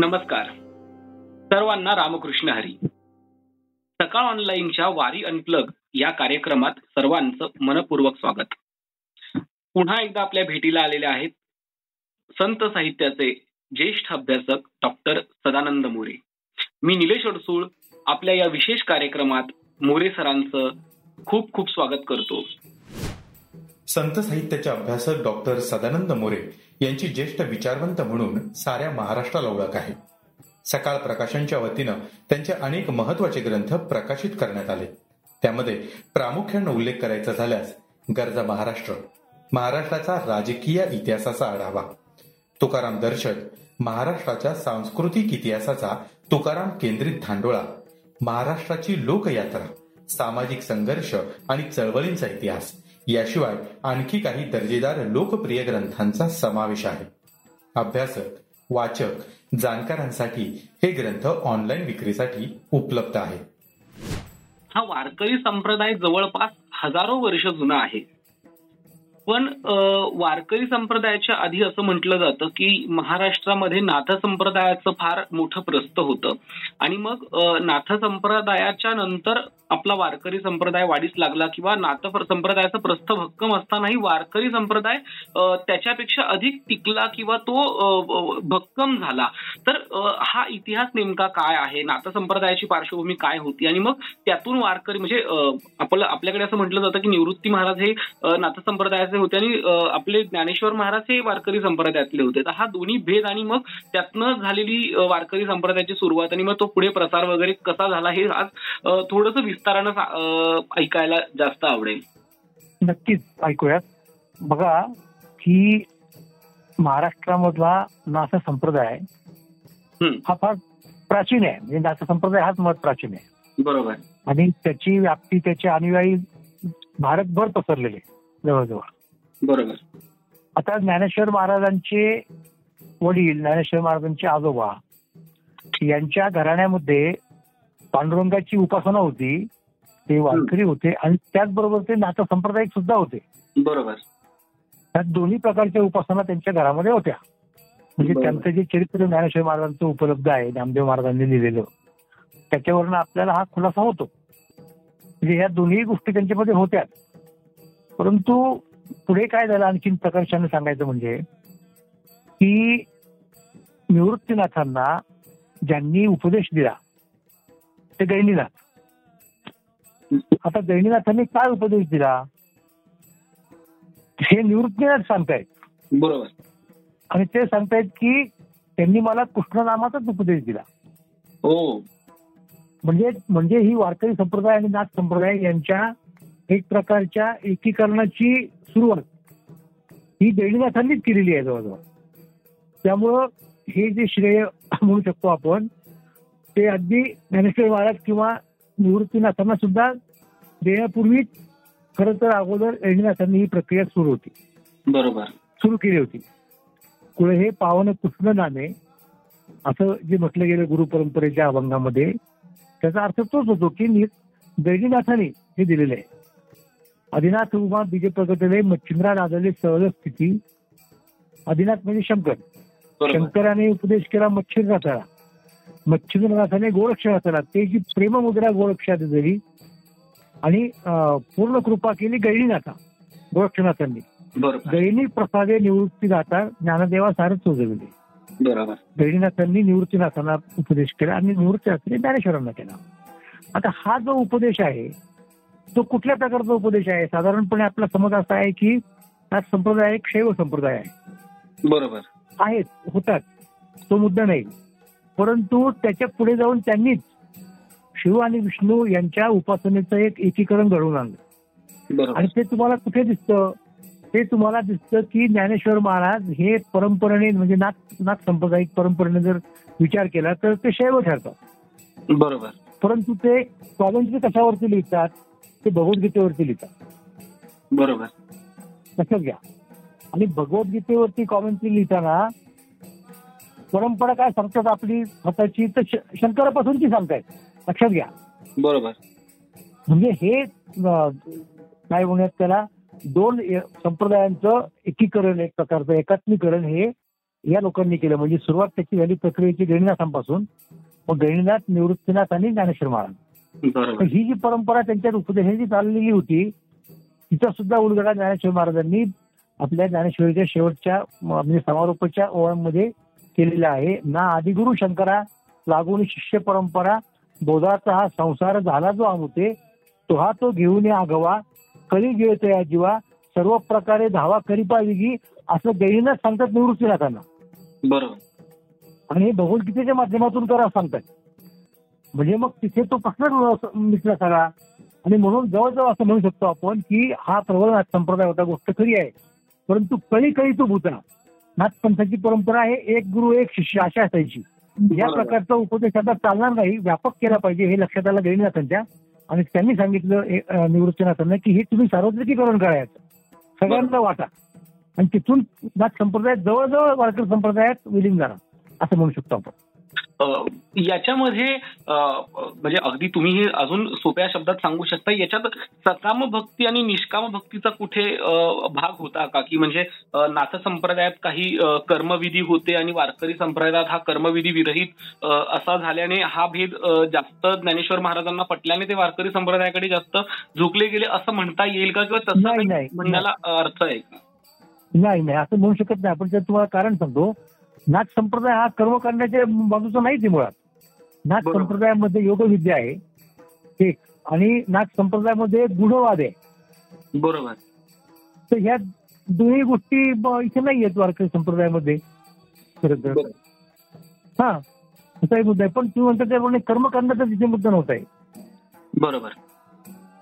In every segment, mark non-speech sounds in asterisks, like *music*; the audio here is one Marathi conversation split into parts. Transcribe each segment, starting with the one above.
नमस्कार. सर्वांना रामकृष्ण हरी. सकाळ ऑनलाईनच्या वारी अनप्लग या कार्यक्रमात सर्वांचं मनपूर्वक स्वागत. पुन्हा एकदा आपल्या भेटीला आलेले आहेत संत साहित्याचे ज्येष्ठ अभ्यासक डॉक्टर सदानंद मोरे. मी निलेश अडसूळ आपल्या या विशेष कार्यक्रमात मोरे सरांचं खूप खूप स्वागत करतो. संत साहित्याचे अभ्यासक डॉक्टर सदानंद मोरे यांची ज्येष्ठ विचारवंत म्हणून साऱ्या महाराष्ट्राला ओळख आहे. सकाळ प्रकाशनच्या वतीनं त्यांचे अनेक महत्त्वाचे ग्रंथ प्रकाशित करण्यात आले. त्यामध्ये प्रामुख्यानं उल्लेख करायचा झाल्यास गरजा महाराष्ट्र महाराष्ट्राचा राजकीय इतिहासाचा आढावा तुकाराम दर्शक महाराष्ट्राच्या सांस्कृतिक इतिहासाचा तुकाराम केंद्रित धांडोळा महाराष्ट्राची लोकयात्रा सामाजिक संघर्ष आणि चळवळींचा इतिहास याशिवाय आणखी काही दर्जेदार लोकप्रिय ग्रंथांचा समावेश आहे. अभ्यासक वाचक जाणकारांसाठी हे ग्रंथ ऑनलाईन विक्रीसाठी उपलब्ध आहे हा वारकरी संप्रदाय जवळपास हजारो वर्ष जुना आहे. पण वारकरी संप्रदायाच्या आधी असं म्हटलं जातं की महाराष्ट्रामध्ये नाथ संप्रदायाचं फार मोठं प्रस्त होतं. आणि मग नाथ संप्रदायाच्या नंतर आपला वारकरी संप्रदाय वाढीस लागला किंवा नाथ संप्रदायाचं प्रस्थ भक्कम असतानाही वारकरी संप्रदाय त्याच्यापेक्षा अधिक टिकला किंवा तो भक्कम झाला. तर हा इतिहास नेमका काय आहे? नाथ संप्रदायाची पार्श्वभूमी काय होती? आणि मग त्यातून वारकरी म्हणजे आपलं आपल्याकडे असं म्हटलं जातं की निवृत्ती महाराज हे नाथ संप्रदायाचे होते आणि आपले ज्ञानेश्वर महाराज हे वारकरी संप्रदायातले होते. तर हा दोन्ही भेद आणि मग त्यातनं झालेली वारकरी संप्रदायाची सुरुवात आणि मग तो पुढे प्रसार वगैरे कसा झाला हे आज थोडंसं विस्तारानं ऐकायला जास्त आवडेल. नक्कीच. ऐकूयात. बघा की महाराष्ट्रामधला नाथ संप्रदाय हा. फार प्राचीन आहे. म्हणजे नाथ संप्रदाय हाच मत प्राचीन आहे. बरोबर. आणि त्याची व्याप्ती त्याचे अनुयायी भारतभर पसरलेले जवळजवळ. बरोबर. आता ज्ञानेश्वर महाराजांचे वडील ज्ञानेश्वर महाराजांचे आजोबा यांच्या घराण्यामध्ये पांडुरंगाची उपासना होती ते वारकरी होते आणि त्याचबरोबर ते नातं संप्रदायिक सुद्धा होते. बरोबर. त्या दोन्ही प्रकारच्या उपासना त्यांच्या घरामध्ये होत्या. म्हणजे त्यांचं जे चरित्र ज्ञानेश्वर महाराजांचं उपलब्ध आहे नामदेव महाराजांनी लिहिलेलं त्याच्यावरनं आपल्याला हा खुलासा होतो. म्हणजे ह्या दोन्ही गोष्टी त्यांच्यामध्ये होत्या परंतु पुढे काय झालं आणखीन प्रकर्षाने सांगायचं म्हणजे की निवृत्तीनाथांना ज्यांनी उपदेश दिला ते गैनीनाथ आता गैनीनाथांनी काय उपदेश दिला? हे निवृत्तीनाथ सांगतायत. बरोबर. आणि ते सांगतायत की त्यांनी मला कृष्णनामाचाच उपदेश दिला. हो. म्हणजे म्हणजे ही वारकरी संप्रदाय आणि नाथ संप्रदाय यांच्या एक प्रकारच्या एकीकरणाची सुरुवात ही गैनीनाथांनीच केलेली आहे जवळजवळ. त्यामुळं हे जे श्रेय म्हणू शकतो आपण ते अगदी ज्ञानेश्वर महाराज किंवा निवृत्तीनाथांना सुद्धा देण्यापूर्वी खरं तर अगोदर गैनीनाथांनी ही प्रक्रिया सुरू होती. बरोबर. सुरू केली होती. कुळे हे पावन कृष्ण नामे असं जे म्हटलं गेलं गुरु परंपरेच्या अभंगामध्ये त्याचा अर्थ तोच होतो की गैनीनाथाने हे दिलेले आहे. आदिनाथ उमा बीजे प्रगटले मच्छिंद्रा लादले सहज स्थिती. आदिनाथ म्हणजे शंकर. शंकराने उपदेश केला मच्छिंद्रनाथाला मच्छिंद्रनाथाने गोरक्षनाथाला ते जी प्रेममुद्रा गोरक्षात दिली आणि पूर्ण कृपा केली गैरीनाथा गोरक्षनाथांनी. गैनी प्रसादे निवृत्ती जाता ज्ञानदेवा सारच सोजविले गैरीनाथांनी निवृत्तीनाथांना उपदेश केला आणि निवृत्तीनाथांनी ज्ञानेश्वरांना केला. आता हा जो उपदेश आहे तो कुठल्या प्रकारचा उपदेश आहे? साधारणपणे आपला समज असा आहे की हा संप्रदाय एक शैव संप्रदाय आहे. बरोबर. आहेत होतात. तो मुद्दा नाही. परंतु त्याच्या पुढे जाऊन त्यांनीच शिव आणि विष्णू यांच्या उपासनेचं एक एकीकरण घडवून आणलं. आणि ते तुम्हाला कुठे दिसतं? ते तुम्हाला दिसतं की ज्ञानेश्वर महाराज हे परंपरेने म्हणजे नाथ नाथ सांप्रदायिक परंपरेने जर विचार केला तर ते शैव ठरतात. बरोबर. परंतु ते स्वातंत्र्य कशावरती लिहितात? ते भगवद्गीतेवरती लिहितात. बरोबर. लक्षात घ्या. आणि भगवद्गीतेवरती कॉमेंट्री लिहिताना परंपरा काय सांगतात आपली? स्वतःची तर शंकरापासूनची सांगतायत. लक्षात घ्या. बरोबर. म्हणजे हे काय म्हणूयात त्याला? दोन संप्रदायांचं एकीकरण एक प्रकारचं एकात्मीकरण हे या लोकांनी केलं. म्हणजे सुरुवात त्याची झाली प्रक्रियेची गणिनाथांपासून. मग गणिनाथ निवृत्तीनाथ आणि ज्ञानेश्वर महाराज. ही जी परंपरा त्यांच्या उपदेशाची चाललेली होती तिचा सुद्धा उलगडा ज्ञानेश्वर महाराजांनी आपल्या ज्ञानेश्वरीच्या शेवटच्या म्हणजे समारोपाच्या ओळांमध्ये केलेला आहे. ना आदिगुरु शंकरा लागून शिष्य परंपरा बोधाचा हा संसार झाला जो अमुते तो हा तो घेऊन या आगवा कली गिळत या जीवा सर्व प्रकारे धावा करी पाहिजे असं गैरीनं सांगतात निवृत्तीनाथांना. बरोबर. आणि हे भगवद्गीतेच्या माध्यमातून करा सांगतात. म्हणजे मग तिथे तो प्रश्नच मिटला सगळा आणि म्हणून जवळजवळ असं म्हणू शकतो आपण की हा प्रबळ संप्रदाय होता गोष्ट खरी आहे. परंतु कळी कळी तो भूता नाथपंथाची परंपरा आहे एक गुरु एक शिष्य अशा असायची. या. प्रकारचा उपदेश आता चालणार नाही व्यापक केला पाहिजे हे लक्षात आलं गैरीनाथांच्या आणि त्यांनी सांगितलं निवृत्तीनाथांना की हे तुम्ही सार्वत्रिकीकरण करायचं सगळ्यांना वाटा. आणि तिथून नाथ संप्रदायात जवळजवळ वारकरी संप्रदायात विलीन झाला. असं म्हणू शकतो आपण. याच्यामध्ये म्हणजे अगदी तुम्ही हे अजून सोप्या शब्दात सांगू शकता याच्यात सकाम भक्ती आणि निष्काम भक्तीचा कुठे भाग होता का? की म्हणजे नाथ संप्रदायात काही कर्मविधी होते आणि वारकरी संप्रदायात हा कर्मविधी विरहित असा झाल्याने हा भेद जास्त ज्ञानेश्वर महाराजांना पटल्याने ते वारकरी संप्रदायाकडे जास्त झुकले गेले असं म्हणता येईल का? किंवा तसं. म्हणण्याला अर्थ आहे का? नाही नाही. असं म्हणू शकत नाही. आपण तुम्हाला कारण सांगतो नाथ संप्रदाय हा कर्म करण्याच्या बाजूचा नाहीच आहे मुळात. नाथ. संप्रदायामध्ये योगविद्या आहे. एक आणि नाथ संप्रदायामध्ये गुणवाद आहे. बरोबर. तर ह्या दोन्ही गोष्टी इथे नाही आहेत वारकरी संप्रदायामध्ये. खरं तर. हा. असा एक मुद्दा आहे. पण तुम्ही म्हणता त्याप्रमाणे कर्म करण्याचा तिथे मुद्दा नव्हता आहे. बरोबर.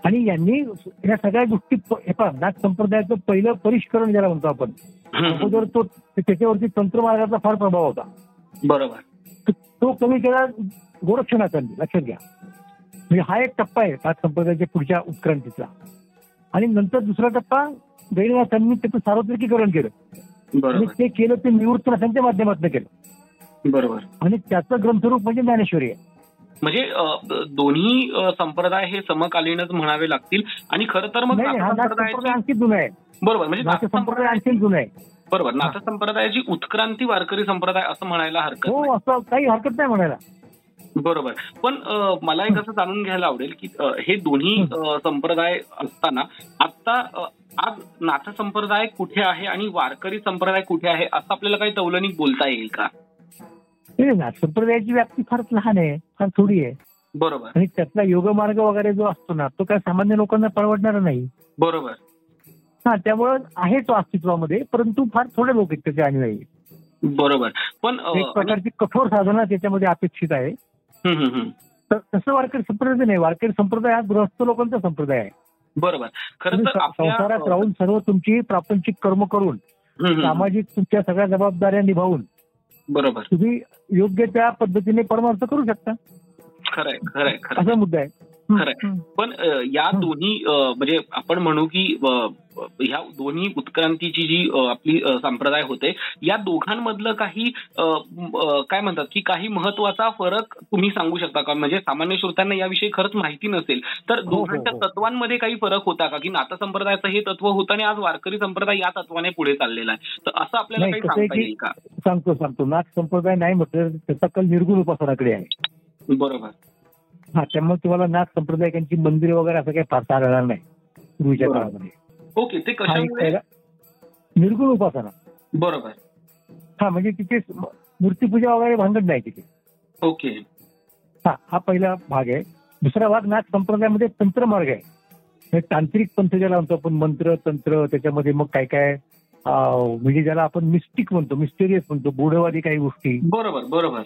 आणि यांनी या सगळ्या गोष्टी नाथ संप्रदायाचं पहिलं परिष्करण ज्याला म्हणतो आपण. अगोदर तो त्याच्यावरती तंत्रमार्गाचा फार प्रभाव होता. बरोबर. तो- कमी केला गोरक्षणाथांनी लक्षात घ्या. म्हणजे हा एक टप्पा आहे नाथ संप्रदायाच्या पुढच्या उत्क्रांतीचा. आणि नंतर दुसरा टप्पा गैरनाथांनी त्याचं सार्वत्रिकीकरण केलं. आणि ते केलं ते निवृत्तनाथांच्या माध्यमातून केलं. बरोबर. आणि त्याचं ग्रंथरूप म्हणजे ज्ञानेश्वरी आहे. म्हणजे दोन्ही संप्रदाय हे समकालीनच म्हणावे लागतील. आणि खरं तर मग आणखी जुना आहे. बरोबर म्हणजे संप्रदाय आणखी जुना आहे. बरोबर नाथ संप्रदायाची उत्क्रांती वारकरी संप्रदाय असं म्हणायला हरकत हो असं काही हरकत नाही म्हणायला. बरोबर पण मला एक असं जाणून घ्यायला आवडेल की हे दोन्ही संप्रदाय असताना आता आज नाथ संप्रदाय कुठे आहे आणि वारकरी संप्रदाय कुठे आहे असं आपल्याला काही तौलनिक बोलता येईल का? संप्रदायाची व्याप्ती फारच लहान आहे फार थोडी आहे. बरोबर. आणि त्यातला योगमार्ग वगैरे जो असतो ना तो काय सामान्य लोकांना परवडणारा नाही. बरोबर. हा त्यामुळं आहे तो अस्तित्वामध्ये परंतु फार थोडे लोक आहेत त्याचे अनुयायी बरोबर. पण एक प्रकारची कठोर साधना त्याच्यामध्ये अपेक्षित आहे. तर तसं वारकरी संप्रदाय नाही वारकरी संप्रदाय हा गृहस्थ लोकांचा संप्रदाय आहे. बरोबर. खरं संसारात राहून सर्व तुमची प्रापंचिक कर्म करून. सामाजिक तुमच्या सगळ्या जबाबदाऱ्या निभावून बरोबर. तुम्ही योग्य त्या पद्धतीने परमार्थ करू शकता. खरंय खरंय खरंय. असा मुद्दा आहे. खरंय. पण या. दोन्ही म्हणजे आपण म्हणू की ह्या दोन्ही उत्क्रांतीची जी आपली संप्रदाय होते या दोघांमधलं काही काय म्हणतात की काही महत्त्वाचा फरक तुम्ही सांगू शकता का? म्हणजे सामान्य श्रोत्यांना याविषयी खरंच माहिती नसेल तर हो, दोघांच्या हो. तत्वांमध्ये काही फरक होता का? की नाथ संप्रदायाचं हे तत्व होतं आणि आज वारकरी संप्रदाय या तत्वाने पुढे चाललेला आहे. तर असं आपल्याला काही सांगता येईल का? सांगतो सांगतो. नाथ संप्रदाय नाही म्हटलं तर त्याचा कल निर्गुण उपासनाकडे आहे. बरोबर. हा त्यामुळे तुम्हाला नाथ संप्रदायकांची मंदिरे वगैरे असं काही फारसा आढळणार नाही पूर्वीच्या. काळामध्ये. ओके ते कशामुळे? निर्गुण उपासना. बरोबर. हा म्हणजे तिथे मूर्तीपूजा वगैरे भांगड नाही तिथे. ओके. हा हा पहिला भाग आहे. दुसरा भाग नाथ संप्रदायामध्ये तंत्र मार्ग आहे तांत्रिक पंथ ज्याला म्हणतो आपण मंत्र तंत्र त्याच्यामध्ये मग काय काय म्हणजे ज्याला आपण मिस्टिक म्हणतो मिस्टेरियस म्हणतो गूढवादी काही गोष्टी. बरोबर बरोबर.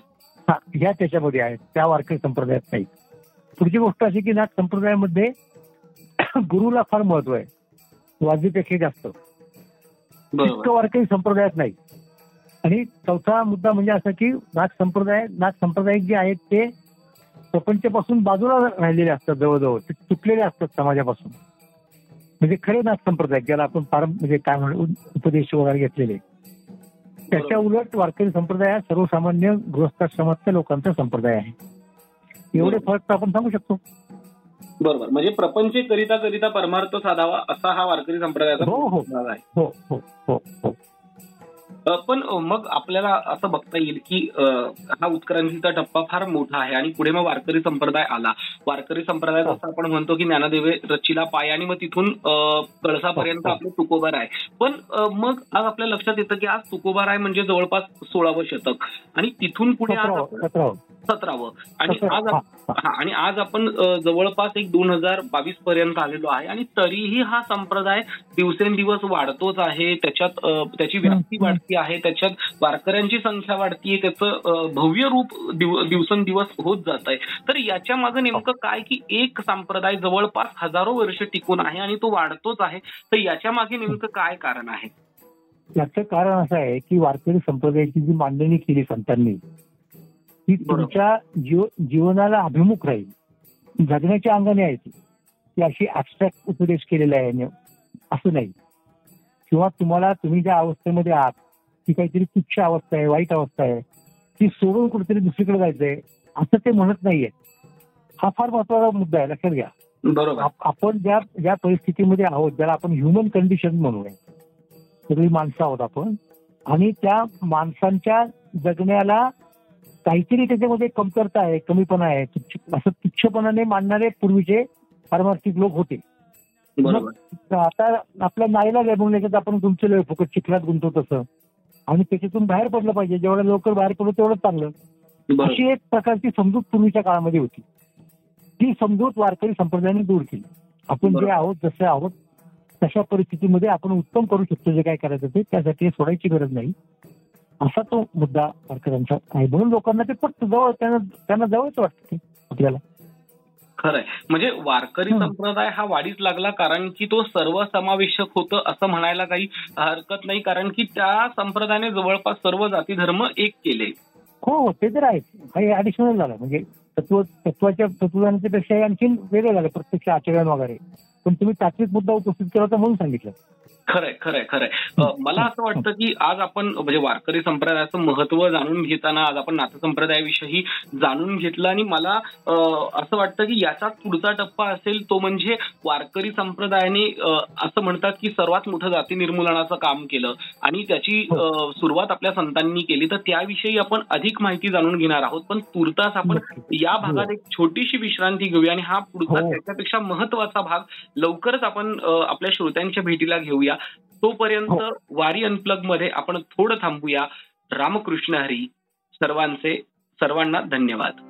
हा ह्या त्याच्यामध्ये आहेत. त्या वारकरी संप्रदायात नाही पुढची गोष्ट अशी की नाथ संप्रदायामध्ये *coughs* गुरुला फार महत्त्व आहे. वाजवीपेक्षा जास्त. इतकं वारकरी संप्रदायात नाही. आणि चौथा मुद्दा म्हणजे असा की नाथ संप्रदाय नाथ संप्रदायिक जे आहेत ते प्रपंचापासून बाजूला राहिलेले असतात जवळजवळ. ते तुटलेले असतात समाजापासून. म्हणजे खरे नाथ संप्रदाय ज्याला आपण फार म्हणजे काय म्हणू उपदेश वगैरे घेतलेले. त्याच्या उलट वारकरी संप्रदाय हा सर्वसामान्य गृहस्थाश्रमातल्या लोकांचा संप्रदाय आहे. एवढे. फरक तर आपण सांगू शकतो. बरोबर. म्हणजे प्रपंच करिता करिता परमार्थ साधावा असा हा वारकरी संप्रदायाचा हो, हो. हो हो हो हो. पण मग आपल्याला असं बघता येईल की हा उत्क्रांतीचा टप्पा फार मोठा आहे आणि पुढे मग वारकरी संप्रदाय आला. वारकरी संप्रदाय जसं आपण म्हणतो की ज्ञानदेवे रचिला पाय आणि मग तिथून कळसापर्यंत आपलं तुकोबार आहे. पण मग आज आपल्या लक्षात येतं की आज तुकोबार आहे म्हणजे जवळपास सोळावं शतक आणि तिथून पुढे आज सतरावं आणि आज हा आणि आज आपण जवळपास एक दोन हजार बावीस पर्यंत आलेलो आहे आणि तरीही हा संप्रदाय दिवसेंदिवस वाढतोच आहे. त्याच्यात त्याची व्याप्ती वाढती आहे त्याच्यात वारकऱ्यांची संख्या वाढतीये त्याचं भव्य रूप दिवसेंदिवस होत जात आहे. तर याच्या मागे नेमकं काय की एक संप्रदाय जवळपास हजारो वर्ष टिकून आहे आणि तो वाढतोच आहे. तर याच्या मागे नेमकं काय कारण आहे? याचं कारण असं आहे की वारकरी संप्रदायाची जी मांडणी केली संतांनी ती तुमच्या जीव जीवनाला अभिमुख राहील. जगण्याच्या अंगाने आहे ती. अशी ऍबस्ट्रॅक्ट उपदेश केलेला आहे. असं नाही. किंवा तुम्हाला तुम्ही ज्या अवस्थेमध्ये आहात ती काहीतरी तुच्छ अवस्था आहे वाईट अवस्था आहे. ती सोडून कुठेतरी दुसरीकडे जायचंय असं ते म्हणत नाहीये. हा फार महत्त्वाचा मुद्दा आहे लक्षात घ्या. बरोबर. आपण ज्या ज्या परिस्थितीमध्ये आहोत ज्याला आपण ह्युमन कंडिशन म्हणूया सगळी माणसं आहोत आपण आणि त्या माणसांच्या जगण्याला काहीतरी त्याच्यामध्ये कमतरता आहे कमीपणा आहे असं तुच्छपणाने मानणारे पूर्वीचे पारमार्थिक लोक होते. आता आपल्या नाईला आहे आपण गुंतलो फुकट चिखलात गुंतवत तसं. आणि त्याच्यातून बाहेर पडलं पाहिजे. जेवढं लवकर बाहेर पडलं तेवढं चांगलं. अशी एक प्रकारची समजूत पूर्वीच्या काळामध्ये होती. ती समजूत वारकरी संप्रदायाने दूर केली. आपण जे आहोत जसे आहोत तशा परिस्थितीमध्ये आपण उत्तम करू शकतो जे काय करायचं ते. त्यासाठी सोडायची गरज नाही. असा तो मुद्दा वारकऱ्यांचा आहे. म्हणून लोकांना ते फक्त जवळ त्यांना त्यांना जवळच वाटतं आपल्याला. खरंय. म्हणजे वारकरी संप्रदाय हा वाढीच लागला कारण की तो सर्व समावेशक होतं असं म्हणायला काही हरकत नाही. कारण की त्या संप्रदायाने जवळपास सर्व जाती धर्म एक केले. हो, हो ते तर आहे काही ऍडिशनल झालं. म्हणजे तत्व तत्वाच्या तत्वज्ञानाच्या पेक्षा आणखी वेगळं झालं प्रत्यक्ष आचरण वगैरे. पण तुम्ही तात्विक मुद्दा उपस्थित केला तर म्हणून सांगितलं. खरंय खरंय खरंय मला असं वाटतं की आज आपण म्हणजे वारकरी संप्रदायाचं महत्त्व जाणून घेताना आज आपण नाथ संप्रदायाविषयी जाणून घेतलं आणि मला असं वाटतं की याचा पुढचा टप्पा असेल तो म्हणजे वारकरी संप्रदायाने असं म्हणतात की सर्वात मोठं जाती निर्मूलनाचं काम केलं आणि त्याची. सुरुवात आपल्या संतांनी केली तर त्याविषयी आपण अधिक माहिती जाणून घेणार आहोत पण तुर्तास आपण या भागात. एक छोटीशी विश्रांती घेऊया आणि हा पुढचा हो. त्याच्यापेक्षा महत्त्वाचा भाग लवकरच आपण आपल्या श्रोत्यांच्या भेटीला घेऊया तोपर्यंत हो. वारी अनप्लगमध्ये आपण थोडं थांबूया रामकृष्ण हरी सर्वांचे सर्वांना धन्यवाद